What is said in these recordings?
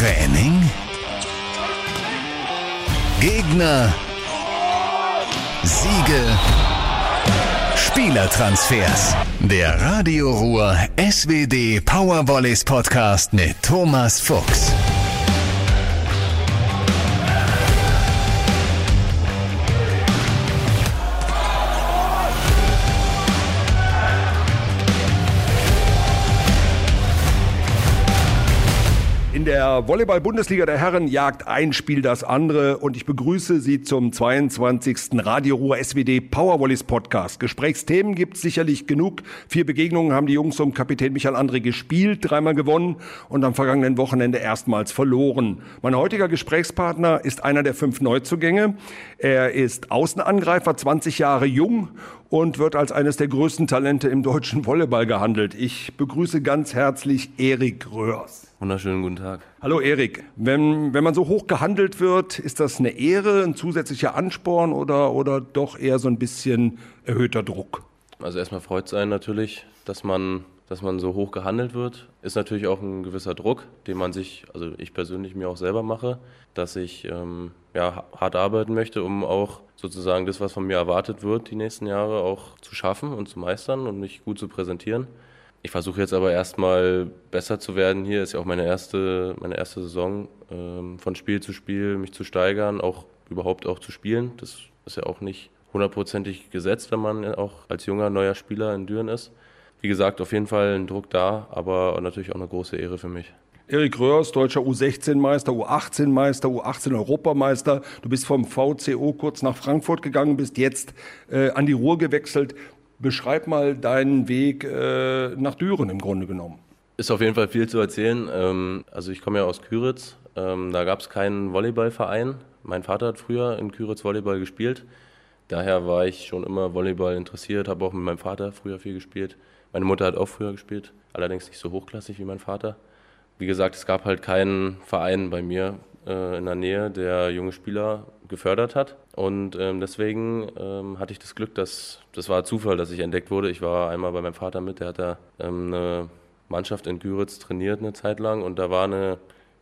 Training? Gegner? Siege? Spielertransfers. Der Radio Ruhr SWD Powervolleys Podcast mit Thomas Fuchs. Volleyball-Bundesliga der Herren jagt ein Spiel das andere und ich begrüße Sie zum 22. Radio Ruhr SWD Powervolleys Podcast. Gesprächsthemen gibt es sicherlich genug. Vier Begegnungen haben die Jungs um Kapitän Michael André gespielt, dreimal gewonnen und am vergangenen Wochenende erstmals verloren. Mein heutiger Gesprächspartner ist einer der fünf Neuzugänge. Er ist Außenangreifer, 20 Jahre jung und wird als eines der größten Talente im deutschen Volleyball gehandelt. Ich begrüße ganz herzlich Erik Röhrs. Wunderschönen guten Tag. Hallo Erik, wenn, wenn man so hoch gehandelt wird, ist das eine Ehre, ein zusätzlicher Ansporn oder, oder doch eher so ein bisschen erhöhter Druck? Also erstmal freut es einen natürlich, dass man, dass man so hoch gehandelt wird. Ist natürlich auch ein gewisser Druck, den man sich, also ich persönlich mir auch selber mache, dass ich ähm, ja, hart arbeiten möchte, um auch sozusagen das, was von mir erwartet wird, die nächsten Jahre auch zu schaffen und zu meistern und mich gut zu präsentieren. Ich versuche jetzt aber erstmal besser zu werden hier. Ist ja auch meine erste, meine erste Saison, ähm, von Spiel zu Spiel mich zu steigern, auch überhaupt auch zu spielen. Das ist ja auch nicht hundertprozentig gesetzt, wenn man auch als junger neuer Spieler in Düren ist. Wie gesagt, auf jeden Fall ein Druck da, aber natürlich auch eine große Ehre für mich. Erik Röhrs, deutscher U16-Meister, U18-Meister, U18-Europameister. Du bist vom VCO kurz nach Frankfurt gegangen, bist jetzt äh, an die Ruhr gewechselt. Beschreib mal deinen Weg äh, nach Düren im Grunde genommen. Ist auf jeden Fall viel zu erzählen. Ähm, also ich komme ja aus Küritz. Ähm, da gab es keinen Volleyballverein. Mein Vater hat früher in Küritz Volleyball gespielt. Daher war ich schon immer Volleyball interessiert, habe auch mit meinem Vater früher viel gespielt. Meine Mutter hat auch früher gespielt, allerdings nicht so hochklassig wie mein Vater. Wie gesagt, es gab halt keinen Verein bei mir äh, in der Nähe, der junge Spieler gefördert hat. Und ähm, deswegen ähm, hatte ich das Glück, dass das war Zufall, dass ich entdeckt wurde. Ich war einmal bei meinem Vater mit, der hat da ähm, eine Mannschaft in Güritz trainiert eine Zeit lang und da war eine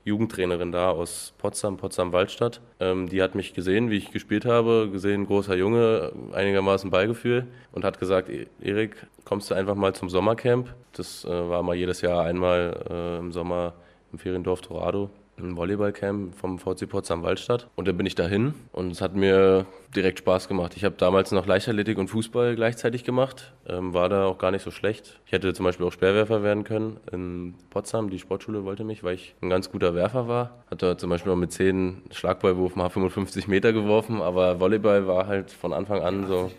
Jugendtrainerin da aus Potsdam, Potsdam-Waldstadt. Ähm, die hat mich gesehen, wie ich gespielt habe, gesehen, großer Junge, einigermaßen Ballgefühl und hat gesagt, e-, Erik, kommst du einfach mal zum Sommercamp? Das äh, war mal jedes Jahr einmal äh, im Sommer im Feriendorf Torado ein Volleyballcamp vom VC Potsdam Waldstadt. Und dann bin ich dahin und es hat mir direkt Spaß gemacht. Ich habe damals noch Leichtathletik und Fußball gleichzeitig gemacht, ähm, war da auch gar nicht so schlecht. Ich hätte zum Beispiel auch Speerwerfer werden können in Potsdam. Die Sportschule wollte mich, weil ich ein ganz guter Werfer war. Hatte zum Beispiel auch mit 10 Schlagballwurf mal 55 Meter geworfen, aber Volleyball war halt von Anfang an so.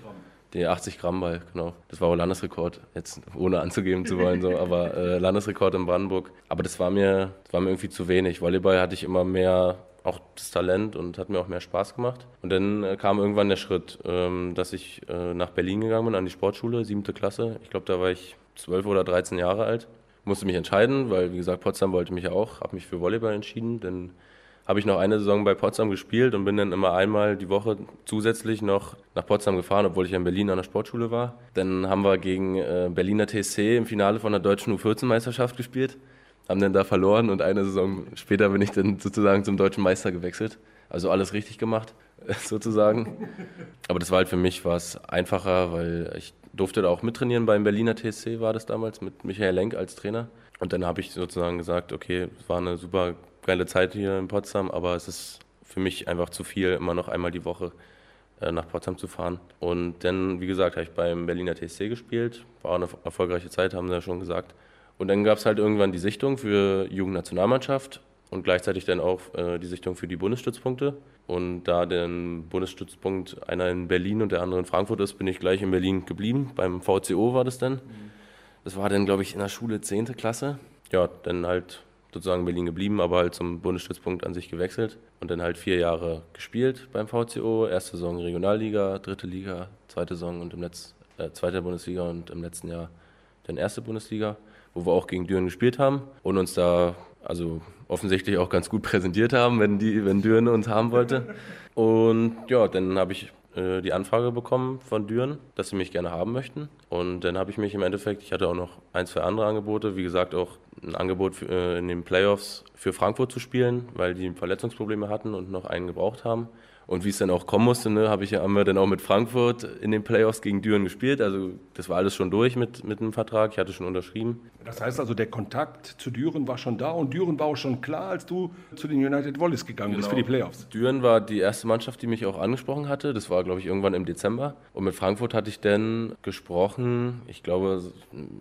Die 80 Gramm Ball, genau. Das war auch Landesrekord, jetzt ohne anzugeben zu wollen, so, aber äh, Landesrekord in Brandenburg. Aber das war mir, das war mir irgendwie zu wenig. Volleyball hatte ich immer mehr auch das Talent und hat mir auch mehr Spaß gemacht. Und dann äh, kam irgendwann der Schritt, ähm, dass ich äh, nach Berlin gegangen bin, an die Sportschule, siebte Klasse. Ich glaube, da war ich zwölf oder 13 Jahre alt. Musste mich entscheiden, weil, wie gesagt, Potsdam wollte mich ja auch, habe mich für Volleyball entschieden, denn habe ich noch eine Saison bei Potsdam gespielt und bin dann immer einmal die Woche zusätzlich noch nach Potsdam gefahren, obwohl ich ja in Berlin an der Sportschule war. Dann haben wir gegen äh, Berliner TSC im Finale von der deutschen U14-Meisterschaft gespielt, haben dann da verloren und eine Saison später bin ich dann sozusagen zum deutschen Meister gewechselt. Also alles richtig gemacht, sozusagen. Aber das war halt für mich was einfacher, weil ich durfte da auch mittrainieren beim Berliner TSC war das damals mit Michael Lenk als Trainer. Und dann habe ich sozusagen gesagt, okay, es war eine super geile Zeit hier in Potsdam, aber es ist für mich einfach zu viel, immer noch einmal die Woche äh, nach Potsdam zu fahren. Und dann, wie gesagt, habe ich beim Berliner TSC gespielt, war eine erfolgreiche Zeit, haben sie ja schon gesagt. Und dann gab es halt irgendwann die Sichtung für Jugendnationalmannschaft und gleichzeitig dann auch äh, die Sichtung für die Bundesstützpunkte. Und da der Bundesstützpunkt einer in Berlin und der andere in Frankfurt ist, bin ich gleich in Berlin geblieben. Beim VCO war das dann. Das war dann, glaube ich, in der Schule 10. Klasse. Ja, dann halt sozusagen in Berlin geblieben, aber halt zum Bundesstützpunkt an sich gewechselt und dann halt vier Jahre gespielt beim VCO. Erste Saison Regionalliga, dritte Liga, zweite Saison und im Letz, äh, zweite Bundesliga und im letzten Jahr dann erste Bundesliga, wo wir auch gegen Düren gespielt haben und uns da also offensichtlich auch ganz gut präsentiert haben, wenn, die, wenn Düren uns haben wollte. Und ja, dann habe ich äh, die Anfrage bekommen von Düren, dass sie mich gerne haben möchten. Und dann habe ich mich im Endeffekt, ich hatte auch noch ein, zwei andere Angebote, wie gesagt auch ein Angebot für, äh, in den Playoffs für Frankfurt zu spielen, weil die Verletzungsprobleme hatten und noch einen gebraucht haben. Und wie es dann auch kommen musste, ne, habe ich ja, haben wir dann auch mit Frankfurt in den Playoffs gegen Düren gespielt. Also das war alles schon durch mit, mit dem Vertrag. Ich hatte schon unterschrieben. Das heißt also, der Kontakt zu Düren war schon da und Düren war auch schon klar, als du zu den United Wallis gegangen genau. bist für die Playoffs. Düren war die erste Mannschaft, die mich auch angesprochen hatte. Das war, glaube ich, irgendwann im Dezember. Und mit Frankfurt hatte ich dann gesprochen, ich glaube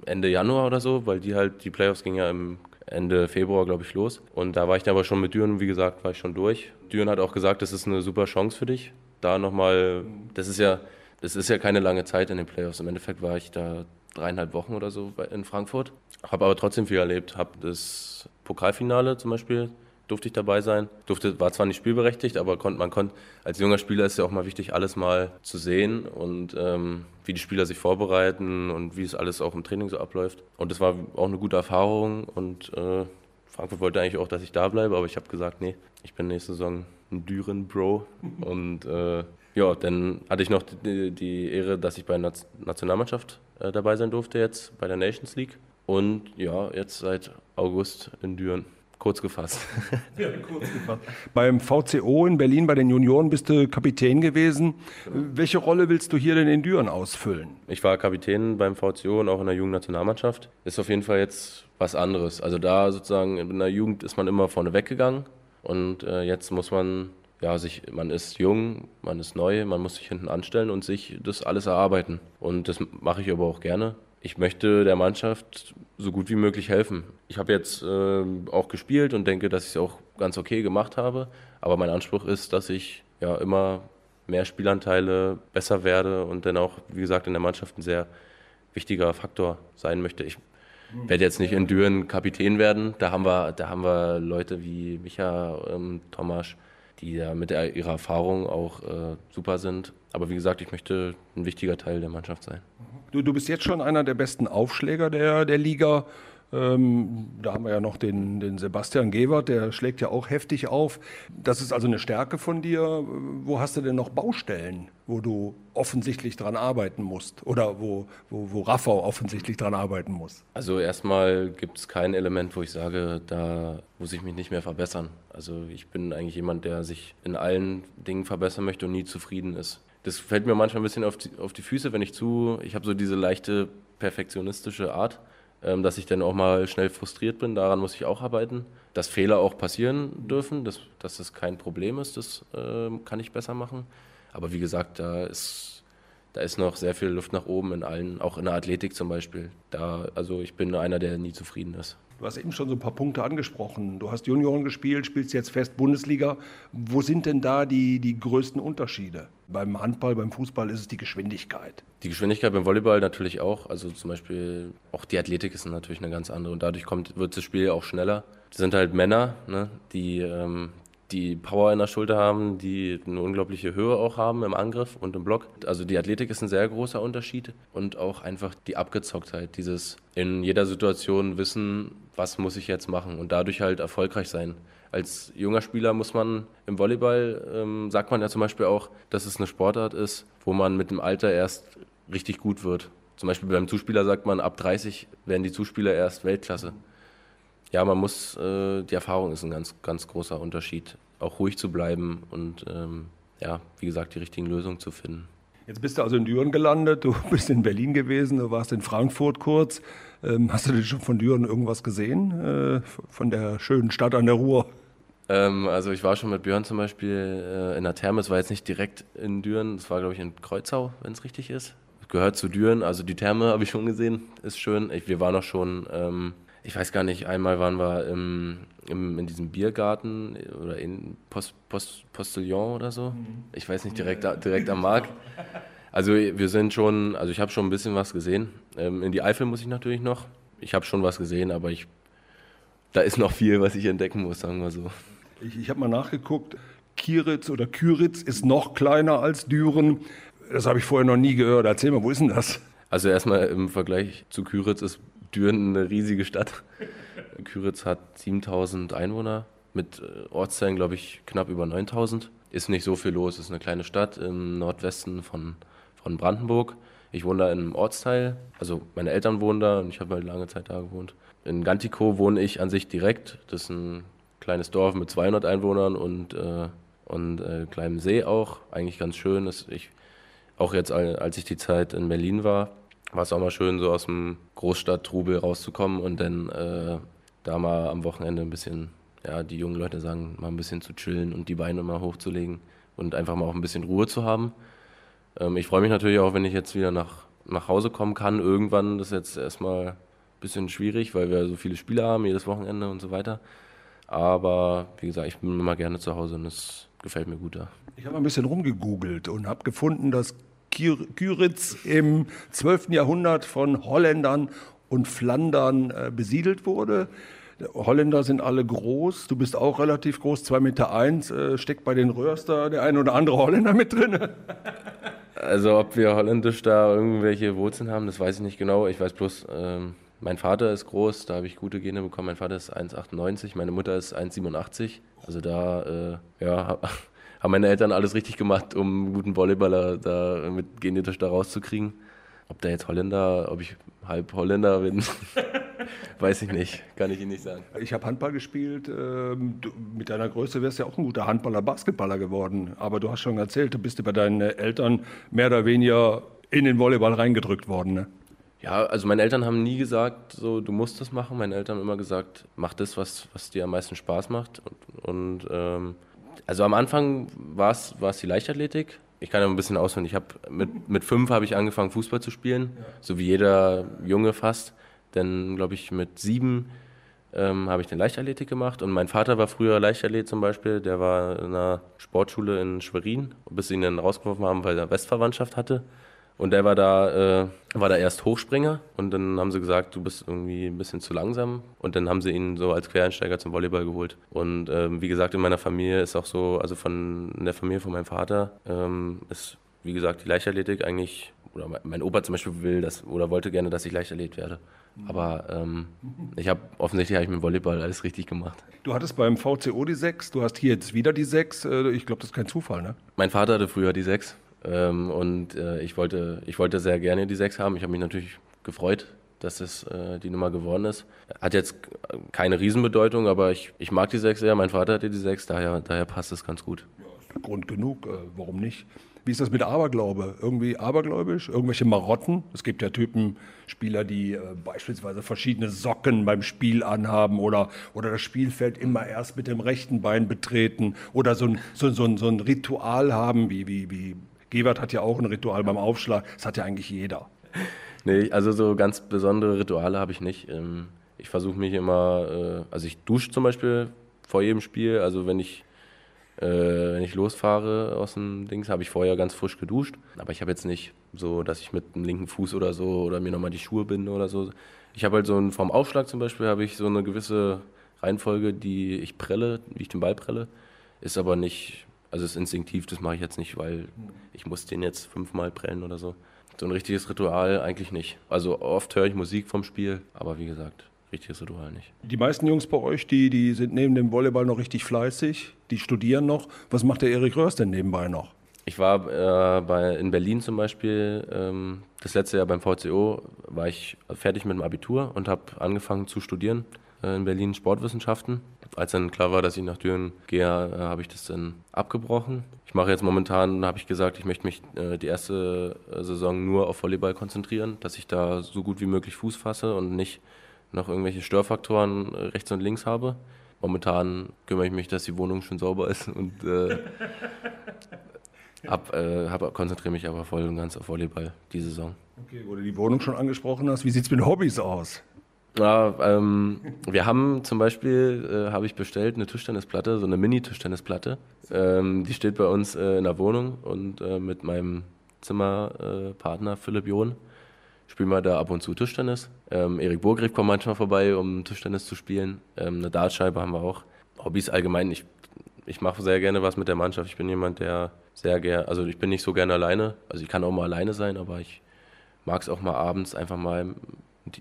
Ende Januar oder so, weil die halt, die Playoffs gingen ja im Ende Februar, glaube ich, los. Und da war ich dann aber schon mit Düren, wie gesagt, war ich schon durch. Düren hat auch gesagt, das ist eine super Chance für dich. Da nochmal, das ist ja, das ist ja keine lange Zeit in den Playoffs. Im Endeffekt war ich da dreieinhalb Wochen oder so in Frankfurt. Habe aber trotzdem viel erlebt. Habe das Pokalfinale zum Beispiel durfte ich dabei sein. Durfte, war zwar nicht spielberechtigt, aber konnt, man konnte, als junger Spieler ist ja auch mal wichtig, alles mal zu sehen und ähm, wie die Spieler sich vorbereiten und wie es alles auch im Training so abläuft. Und das war auch eine gute Erfahrung und äh, Frankfurt wollte eigentlich auch, dass ich da bleibe, aber ich habe gesagt, nee, ich bin nächste Saison ein Düren-Bro und äh, ja, dann hatte ich noch die, die, Ehre, dass ich bei der Nationalmannschaft äh, dabei sein durfte jetzt bei der Nations League und ja, jetzt seit August in Düren. Kurz gefasst. Ja, kurz gefasst. Beim VCO in Berlin bei den Junioren bist du Kapitän gewesen. Welche Rolle willst du hier denn in Düren ausfüllen? Ich war Kapitän beim VCO und auch in der Jugendnationalmannschaft. Ist auf jeden Fall jetzt was anderes. Also da sozusagen in der Jugend ist man immer vorne weggegangen und äh, jetzt muss man ja, sich, man ist jung, man ist neu, man muss sich hinten anstellen und sich das alles erarbeiten. Und das mache ich aber auch gerne ich möchte der Mannschaft so gut wie möglich helfen. Ich habe jetzt äh, auch gespielt und denke, dass ich es auch ganz okay gemacht habe. Aber mein Anspruch ist, dass ich ja immer mehr Spielanteile besser werde und dann auch, wie gesagt, in der Mannschaft ein sehr wichtiger Faktor sein möchte. Ich werde jetzt nicht in Düren Kapitän werden. Da haben wir, da haben wir Leute wie Micha, ähm, Tomasch, die ja mit ihrer Erfahrung auch äh, super sind. Aber wie gesagt, ich möchte ein wichtiger Teil der Mannschaft sein. Du, du bist jetzt schon einer der besten Aufschläger der, der Liga. Ähm, da haben wir ja noch den, den Sebastian Gewert, der schlägt ja auch heftig auf. Das ist also eine Stärke von dir. Wo hast du denn noch Baustellen, wo du offensichtlich dran arbeiten musst? Oder wo, wo, wo Raffau offensichtlich dran arbeiten muss? Also erstmal gibt es kein Element, wo ich sage, da muss ich mich nicht mehr verbessern. Also ich bin eigentlich jemand, der sich in allen Dingen verbessern möchte und nie zufrieden ist das fällt mir manchmal ein bisschen auf die, auf die Füße, wenn ich zu, ich habe so diese leichte perfektionistische Art, dass ich dann auch mal schnell frustriert bin. Daran muss ich auch arbeiten. Dass Fehler auch passieren dürfen, dass, dass das kein Problem ist, das äh, kann ich besser machen. Aber wie gesagt, da ist, da ist noch sehr viel Luft nach oben in allen, auch in der Athletik zum Beispiel. Da, also ich bin einer, der nie zufrieden ist. Du hast eben schon so ein paar Punkte angesprochen. Du hast Junioren gespielt, spielst jetzt fest Bundesliga. Wo sind denn da die, die größten Unterschiede? Beim Handball, beim Fußball ist es die Geschwindigkeit. Die Geschwindigkeit beim Volleyball natürlich auch. Also zum Beispiel auch die Athletik ist natürlich eine ganz andere und dadurch kommt, wird das Spiel auch schneller. Das sind halt Männer, ne, die, ähm, die Power in der Schulter haben, die eine unglaubliche Höhe auch haben im Angriff und im Block. Also die Athletik ist ein sehr großer Unterschied und auch einfach die Abgezocktheit, dieses in jeder Situation wissen, was muss ich jetzt machen und dadurch halt erfolgreich sein. Als junger Spieler muss man im Volleyball, ähm, sagt man ja zum Beispiel auch, dass es eine Sportart ist, wo man mit dem Alter erst richtig gut wird. Zum Beispiel beim Zuspieler sagt man, ab 30 werden die Zuspieler erst Weltklasse. Ja, man muss, äh, die Erfahrung ist ein ganz, ganz großer Unterschied. Auch ruhig zu bleiben und ähm, ja, wie gesagt, die richtigen Lösungen zu finden. Jetzt bist du also in Düren gelandet, du bist in Berlin gewesen, du warst in Frankfurt kurz. Ähm, hast du denn schon von Düren irgendwas gesehen? Äh, von der schönen Stadt an der Ruhr? Ähm, also ich war schon mit Björn zum Beispiel äh, in der Therme. Es war jetzt nicht direkt in Düren, es war glaube ich in Kreuzau, wenn es richtig ist. Gehört zu Düren, also die Therme habe ich schon gesehen, ist schön. Ich, wir waren auch schon, ähm, ich weiß gar nicht, einmal waren wir im, im, in diesem Biergarten oder in Post, Post, Postillon oder so. Mhm. Ich weiß nicht, direkt, direkt am Markt. Also wir sind schon, also ich habe schon ein bisschen was gesehen. Ähm, in die Eifel muss ich natürlich noch. Ich habe schon was gesehen, aber ich, da ist noch viel, was ich entdecken muss, sagen wir so. Ich, ich habe mal nachgeguckt. Kieritz oder Küritz ist noch kleiner als Düren. Das habe ich vorher noch nie gehört. Erzähl mal, wo ist denn das? Also erstmal im Vergleich zu Küritz ist Düren eine riesige Stadt. Küritz hat 7000 Einwohner, mit äh, Ortsteilen glaube ich knapp über 9000. Ist nicht so viel los, ist eine kleine Stadt im Nordwesten von von Brandenburg. Ich wohne da in einem Ortsteil, also meine Eltern wohnen da und ich habe halt lange Zeit da gewohnt. in Gantiko wohne ich an sich direkt. Das ist ein kleines Dorf mit 200 Einwohnern und, äh, und äh, kleinem See auch. Eigentlich ganz schön. Das ich, auch jetzt, als ich die Zeit in Berlin war, war es auch mal schön, so aus dem Großstadttrubel rauszukommen und dann äh, da mal am Wochenende ein bisschen, ja, die jungen Leute sagen, mal ein bisschen zu chillen und die Beine mal hochzulegen und einfach mal auch ein bisschen Ruhe zu haben. Ähm, ich freue mich natürlich auch, wenn ich jetzt wieder nach, nach Hause kommen kann. Irgendwann das ist jetzt erstmal ein bisschen schwierig, weil wir so viele Spiele haben, jedes Wochenende und so weiter. Aber wie gesagt, ich bin immer gerne zu Hause und es gefällt mir gut da. Ich habe ein bisschen rumgegoogelt und habe gefunden, dass Küritz im 12. Jahrhundert von Holländern und Flandern äh, besiedelt wurde. Holländer sind alle groß, du bist auch relativ groß, 2,1 Meter. Eins, äh, steckt bei den Röhrster der ein oder andere Holländer mit drin? Also ob wir holländisch da irgendwelche Wurzeln haben, das weiß ich nicht genau. Ich weiß bloß, ähm, mein Vater ist groß, da habe ich gute Gene bekommen. Mein Vater ist 1,98, meine Mutter ist 1,87. Also da, äh, ja, haben meine Eltern alles richtig gemacht, um einen guten Volleyballer da mit genetisch da rauszukriegen. Ob da jetzt Holländer, ob ich halb Holländer bin, weiß ich nicht, kann ich Ihnen nicht sagen. Ich habe Handball gespielt. Ähm, mit deiner Größe wärst du ja auch ein guter Handballer, Basketballer geworden. Aber du hast schon erzählt, du bist bei deinen Eltern mehr oder weniger in den Volleyball reingedrückt worden. Ne? Ja, also meine Eltern haben nie gesagt, so du musst das machen. Meine Eltern haben immer gesagt, mach das, was, was dir am meisten Spaß macht. Und, und ähm, also am Anfang war es die Leichtathletik. Ich kann ja ein bisschen ausholen. Ich habe mit, mit fünf habe ich angefangen, Fußball zu spielen, ja. so wie jeder Junge fast. Dann, glaube ich, mit sieben ähm, habe ich den Leichtathletik gemacht. Und mein Vater war früher Leichtathlet zum Beispiel. Der war in einer Sportschule in Schwerin, bis sie ihn dann rausgeworfen haben, weil er Westverwandtschaft hatte. Und der war da, äh, war da erst Hochspringer und dann haben sie gesagt, du bist irgendwie ein bisschen zu langsam. Und dann haben sie ihn so als Quereinsteiger zum Volleyball geholt. Und ähm, wie gesagt, in meiner Familie ist auch so, also von in der Familie von meinem Vater ähm, ist, wie gesagt, die Leichtathletik eigentlich, oder mein Opa zum Beispiel will das oder wollte gerne, dass ich Leichtathlet werde. Aber ähm, ich habe offensichtlich habe ich mit Volleyball alles richtig gemacht. Du hattest beim VCO die 6, du hast hier jetzt wieder die 6. Äh, ich glaube, das ist kein Zufall, ne? Mein Vater hatte früher die 6. Ähm, und äh, ich, wollte, ich wollte sehr gerne die 6 haben. Ich habe mich natürlich gefreut, dass es äh, die Nummer geworden ist. Hat jetzt keine Riesenbedeutung, aber ich, ich mag die 6 sehr. Mein Vater hatte die 6, daher, daher passt es ganz gut. Grund genug, äh, warum nicht? Wie ist das mit Aberglaube? Irgendwie abergläubisch? Irgendwelche Marotten? Es gibt ja Typen, Spieler, die äh, beispielsweise verschiedene Socken beim Spiel anhaben oder, oder das Spielfeld immer erst mit dem rechten Bein betreten oder so ein, so, so, so ein Ritual haben, wie, wie, wie Gewert hat ja auch ein Ritual beim Aufschlag. Das hat ja eigentlich jeder. Nee, also so ganz besondere Rituale habe ich nicht. Ähm, ich versuche mich immer, äh, also ich dusche zum Beispiel vor jedem Spiel. Also wenn ich, äh, wenn ich losfahre aus dem Dings, habe ich vorher ganz frisch geduscht. Aber ich habe jetzt nicht so, dass ich mit dem linken Fuß oder so oder mir nochmal die Schuhe binde oder so. Ich habe halt so ein, vom Aufschlag zum Beispiel habe ich so eine gewisse Reihenfolge, die ich prelle, wie ich den Ball prelle. Ist aber nicht also ist instinktiv, das mache ich jetzt nicht, weil ich muss den jetzt fünfmal prellen oder so. So ein richtiges Ritual eigentlich nicht. Also oft höre ich Musik vom Spiel, aber wie gesagt, richtiges Ritual nicht. Die meisten Jungs bei euch, die, die sind neben dem Volleyball noch richtig fleißig, die studieren noch. Was macht der Erik Röhrs denn nebenbei noch? Ich war äh, bei, in Berlin zum Beispiel, ähm, das letzte Jahr beim VCO, war ich fertig mit dem Abitur und habe angefangen zu studieren in Berlin Sportwissenschaften als dann klar war, dass ich nach Düren gehe, äh, habe ich das dann abgebrochen. Ich mache jetzt momentan, habe ich gesagt, ich möchte mich äh, die erste äh, Saison nur auf Volleyball konzentrieren, dass ich da so gut wie möglich Fuß fasse und nicht noch irgendwelche Störfaktoren äh, rechts und links habe. Momentan kümmere ich mich, dass die Wohnung schön sauber ist und äh, hab, äh, hab, konzentriere mich aber voll und ganz auf Volleyball die Saison. Okay, wo du die Wohnung schon angesprochen hast, wie sieht es mit Hobbys aus? Ja, ähm, wir haben zum Beispiel, äh, habe ich bestellt, eine Tischtennisplatte, so eine Mini-Tischtennisplatte. Ähm, die steht bei uns äh, in der Wohnung und äh, mit meinem Zimmerpartner Philipp John spielen wir da ab und zu Tischtennis. Ähm, Erik Burgriff kommt manchmal vorbei, um Tischtennis zu spielen. Ähm, eine Dartscheibe haben wir auch. Hobbys allgemein, ich, ich mache sehr gerne was mit der Mannschaft. Ich bin jemand, der sehr gerne, also ich bin nicht so gerne alleine. Also ich kann auch mal alleine sein, aber ich mag es auch mal abends einfach mal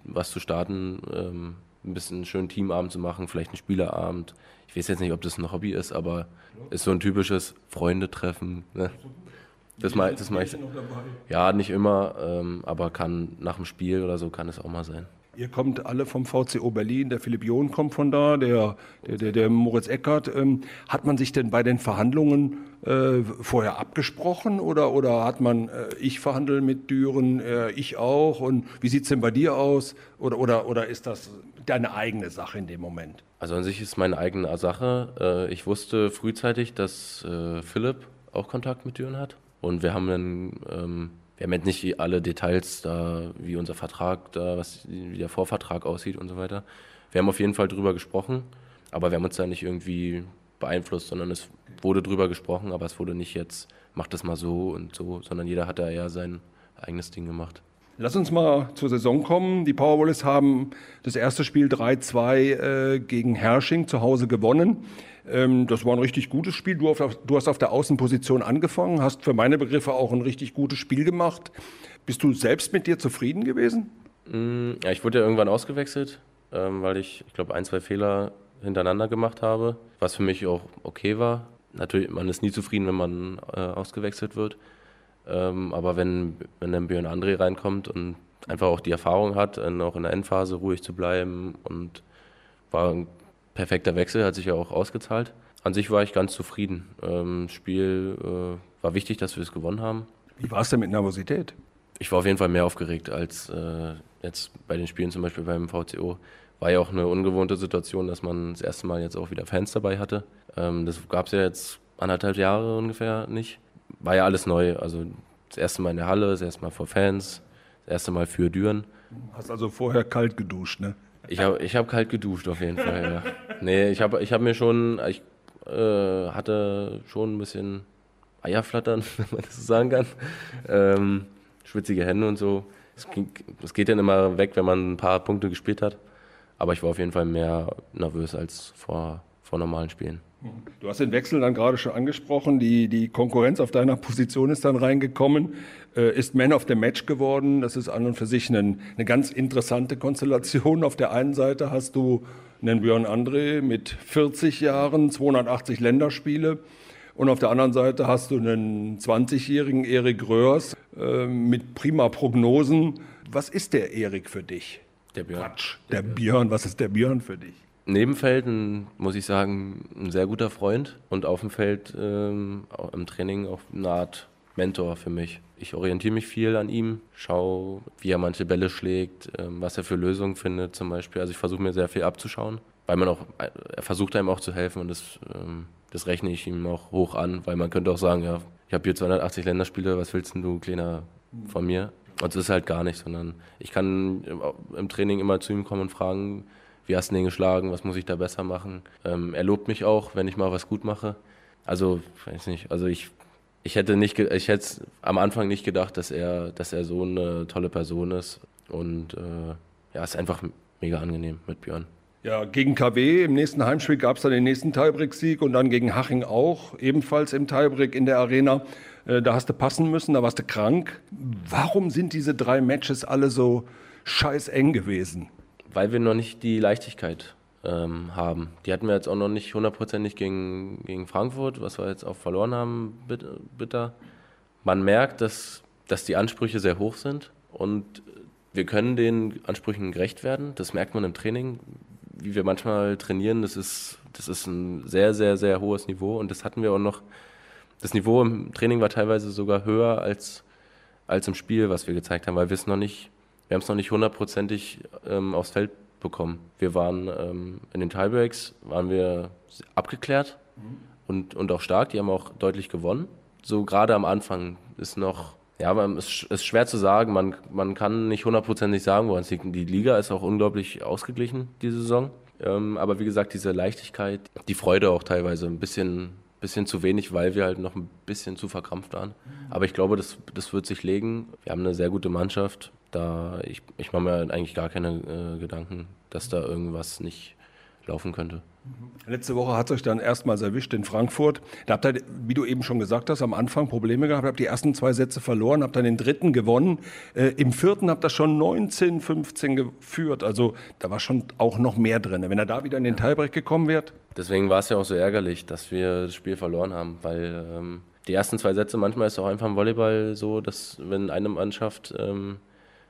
was zu starten, ähm, ein bisschen einen schönen Teamabend zu machen, vielleicht einen Spielerabend. Ich weiß jetzt nicht, ob das ein Hobby ist, aber ist so ein typisches Freunde-Treffen. Ne? Das mache das mach ich. Ja, nicht immer, ähm, aber kann nach dem Spiel oder so kann es auch mal sein. Ihr kommt alle vom VCO Berlin, der Philipp John kommt von da, der, der, der, der Moritz Eckert. Ähm, hat man sich denn bei den Verhandlungen äh, vorher abgesprochen oder, oder hat man, äh, ich verhandle mit Düren, äh, ich auch und wie sieht es denn bei dir aus oder, oder, oder ist das deine eigene Sache in dem Moment? Also an sich ist meine eigene Sache. Äh, ich wusste frühzeitig, dass äh, Philipp auch Kontakt mit Düren hat und wir haben dann... Ähm wir haben jetzt nicht alle Details da, wie unser Vertrag da, was, wie der Vorvertrag aussieht und so weiter. Wir haben auf jeden Fall drüber gesprochen, aber wir haben uns da nicht irgendwie beeinflusst, sondern es wurde drüber gesprochen, aber es wurde nicht jetzt, mach das mal so und so, sondern jeder hat da eher sein eigenes Ding gemacht. Lass uns mal zur Saison kommen. Die Powerwallers haben das erste Spiel 3-2 äh, gegen Hersching zu Hause gewonnen. Ähm, das war ein richtig gutes Spiel. Du, auf, du, hast auf der Außenposition angefangen, hast für meine Begriffe auch ein richtig gutes Spiel gemacht. Bist du selbst mit dir zufrieden gewesen? Mm, ja, ich wurde ja irgendwann ausgewechselt, ähm, weil ich, ich glaube, ein, zwei Fehler hintereinander gemacht habe, was für mich auch okay war. Natürlich, man ist nie zufrieden, wenn man äh, ausgewechselt wird. Ähm, aber wenn, wenn dann Björn André reinkommt und einfach auch die Erfahrung hat, auch in der Endphase ruhig zu bleiben und war ein perfekter Wechsel, hat sich ja auch ausgezahlt. An sich war ich ganz zufrieden. Ähm, das Spiel äh, war wichtig, dass wir es gewonnen haben. Wie war es denn mit Nervosität? Ich war auf jeden Fall mehr aufgeregt als äh, jetzt bei den Spielen, zum Beispiel beim VCO. War ja auch eine ungewohnte Situation, dass man das erste Mal jetzt auch wieder Fans dabei hatte. Ähm, das gab es ja jetzt anderthalb Jahre ungefähr nicht. War ja alles neu. Also das erste Mal in der Halle, das erste Mal vor Fans, das erste Mal für Düren. Hast also vorher kalt geduscht, ne? Ich habe ich hab kalt geduscht auf jeden Fall, ja. Nee, ich habe ich hab mir schon, ich äh, hatte schon ein bisschen Eierflattern, wenn man das so sagen kann. Ähm, schwitzige Hände und so. Es, ging, es geht dann immer weg, wenn man ein paar Punkte gespielt hat. Aber ich war auf jeden Fall mehr nervös als vor, vor normalen Spielen. Du hast den Wechsel dann gerade schon angesprochen. Die, die Konkurrenz auf deiner Position ist dann reingekommen, äh, ist Man of the Match geworden. Das ist an und für sich eine, eine ganz interessante Konstellation. Auf der einen Seite hast du einen Björn André mit 40 Jahren, 280 Länderspiele. Und auf der anderen Seite hast du einen 20-jährigen Erik Röhrs äh, mit prima Prognosen. Was ist der Erik für dich? Der Björn. Quatsch, der Björn. Was ist der Björn für dich? Nebenfeld, ein, muss ich sagen, ein sehr guter Freund und auf dem Feld ähm, im Training auch eine Art Mentor für mich. Ich orientiere mich viel an ihm, schaue, wie er manche Bälle schlägt, ähm, was er für Lösungen findet zum Beispiel. Also ich versuche mir sehr viel abzuschauen, weil man auch, er versucht einem auch zu helfen und das, ähm, das rechne ich ihm auch hoch an, weil man könnte auch sagen, ja, ich habe hier 280 Länderspiele, was willst denn du, Kleiner, von mir? Und das ist halt gar nicht, sondern ich kann im Training immer zu ihm kommen und fragen, wie hast du den geschlagen, was muss ich da besser machen. Ähm, er lobt mich auch, wenn ich mal was gut mache. Also, weiß nicht, also ich, ich hätte nicht, ich hätte am Anfang nicht gedacht, dass er, dass er so eine tolle Person ist. Und äh, ja, ist einfach mega angenehm mit Björn. Ja, gegen KW im nächsten Heimspiel gab es dann den nächsten Tiebreak-Sieg und dann gegen Haching auch, ebenfalls im Tiebreak in der Arena. Äh, da hast du passen müssen, da warst du krank. Warum sind diese drei Matches alle so scheiß eng gewesen? Weil wir noch nicht die Leichtigkeit ähm, haben. Die hatten wir jetzt auch noch nicht hundertprozentig gegen, gegen Frankfurt, was wir jetzt auch verloren haben, bitter. Man merkt, dass, dass die Ansprüche sehr hoch sind und wir können den Ansprüchen gerecht werden. Das merkt man im Training, wie wir manchmal trainieren. Das ist, das ist ein sehr, sehr, sehr hohes Niveau und das hatten wir auch noch. Das Niveau im Training war teilweise sogar höher als, als im Spiel, was wir gezeigt haben, weil wir es noch nicht wir haben es noch nicht hundertprozentig ähm, aufs Feld bekommen. Wir waren ähm, in den Tiebreaks waren wir abgeklärt mhm. und, und auch stark. Die haben auch deutlich gewonnen. So gerade am Anfang ist noch, ja, es ist schwer zu sagen. Man, man kann nicht hundertprozentig sagen, woran es liegt. Die Liga ist auch unglaublich ausgeglichen diese Saison. Ähm, aber wie gesagt, diese Leichtigkeit, die Freude auch teilweise ein bisschen, bisschen zu wenig, weil wir halt noch ein bisschen zu verkrampft waren. Mhm. Aber ich glaube, das, das wird sich legen. Wir haben eine sehr gute Mannschaft da ich, ich mache mir eigentlich gar keine äh, Gedanken, dass da irgendwas nicht laufen könnte. Letzte Woche hat es euch dann erstmals erwischt in Frankfurt. Da habt ihr, wie du eben schon gesagt hast, am Anfang Probleme gehabt, habt die ersten zwei Sätze verloren, habt dann den dritten gewonnen. Äh, Im vierten habt ihr schon 19, 15 geführt. Also da war schon auch noch mehr drin. Wenn er da wieder in den Tiebreak gekommen wäre. Deswegen war es ja auch so ärgerlich, dass wir das Spiel verloren haben, weil ähm, die ersten zwei Sätze, manchmal ist es auch einfach im Volleyball so, dass wenn eine Mannschaft ähm,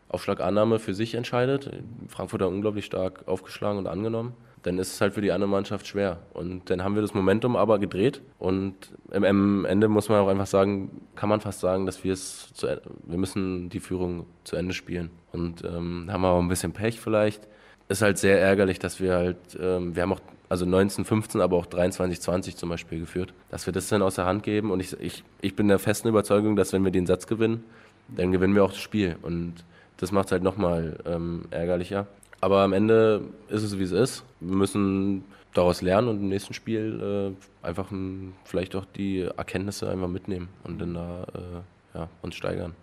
Aufschlagannahme für sich entscheidet. Frankfurt hat unglaublich stark aufgeschlagen und angenommen. Dann ist es halt für die andere Mannschaft schwer. Und dann haben wir das Momentum aber gedreht. Und am Ende muss man auch einfach sagen, kann man fast sagen, dass wir es, zu, wir müssen die Führung zu Ende spielen. Und ähm, haben aber ein bisschen Pech vielleicht. Ist halt sehr ärgerlich, dass wir halt, ähm, wir haben auch also 19, 15, aber auch 23, 20 zum Beispiel geführt, dass wir das dann aus der Hand geben. Und ich, ich, ich bin der festen Überzeugung, dass wenn wir den Satz gewinnen, dann gewinnen wir auch das Spiel. Und das macht es halt nochmal ähm, ärgerlicher. Aber am Ende ist es, wie es ist. Wir müssen daraus lernen und im nächsten Spiel äh, einfach m, vielleicht auch die Erkenntnisse einfach mitnehmen und dann da äh, ja, uns steigern.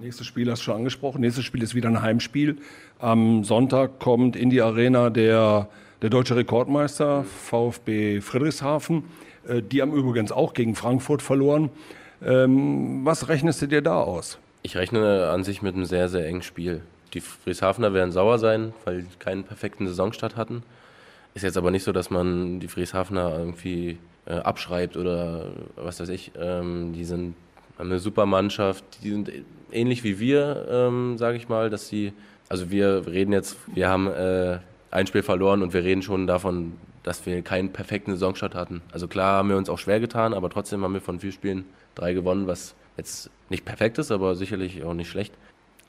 Nächstes Spiel hast du schon angesprochen. Nächstes Spiel ist wieder ein Heimspiel. Am Sonntag kommt in die Arena der, der deutsche Rekordmeister VfB Friedrichshafen. Äh, die haben übrigens auch gegen Frankfurt verloren. Ähm, was rechnest du dir da aus? Ich rechne an sich mit einem sehr, sehr engen Spiel. Die Frieshafener werden sauer sein, weil sie keinen perfekten Saisonstart hatten. Ist jetzt aber nicht so, dass man die Frieshafener irgendwie äh, abschreibt oder was weiß ich. Ähm, die sind eine super Mannschaft. Die sind ähnlich wie wir, ähm, sage ich mal, dass sie, also wir reden jetzt, wir haben äh, ein Spiel verloren und wir reden schon davon, dass wir keinen perfekten Saisonstart hatten. Also klar haben wir uns auch schwer getan, aber trotzdem haben wir von vier Spielen drei gewonnen, was jetzt nicht perfekt ist, aber sicherlich auch nicht schlecht.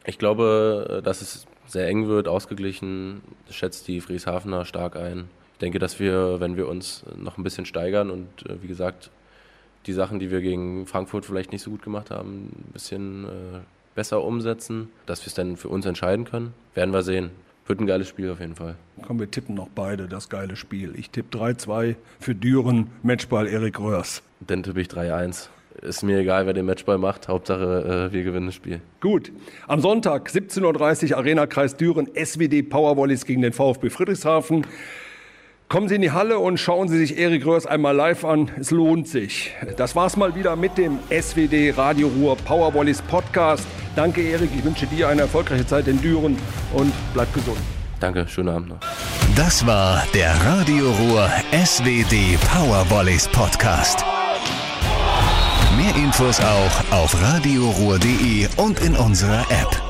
Ich glaube, dass es sehr eng wird, ausgeglichen, schätzt die Frieshafener stark ein. Ich denke, dass wir, wenn wir uns noch ein bisschen steigern und äh, wie gesagt, die Sachen, die wir gegen Frankfurt vielleicht nicht so gut gemacht haben, ein bisschen äh, besser umsetzen, dass wir es dann für uns entscheiden können, werden wir sehen. Wird ein geiles Spiel auf jeden Fall. Komm, wir tippen noch beide das geile Spiel. Ich tippe 3-2 für Düren, Matchball Erik Röhrs. Dann tippe ich 3-1 ist mir egal, wer den Matchball macht. Hauptsache, äh, wir gewinnen das Spiel. Gut. Am Sonntag, 17.30 Uhr, Arena Kreis Düren, SWD Powervolleys gegen den VfB Friedrichshafen. Kommen Sie in die Halle und schauen Sie sich Erik Röhrs einmal live an. Es lohnt sich. Das war's mal wieder mit dem SWD Radio Ruhr Powervolleys Podcast. Danke, Erik. Ich wünsche dir eine erfolgreiche Zeit in Düren und bleib gesund. Danke, schönen Abend noch. Das war der Radio Ruhr SWD Powervolleys Podcast. Mehr Infos auch auf radioruhr.de und in unserer App.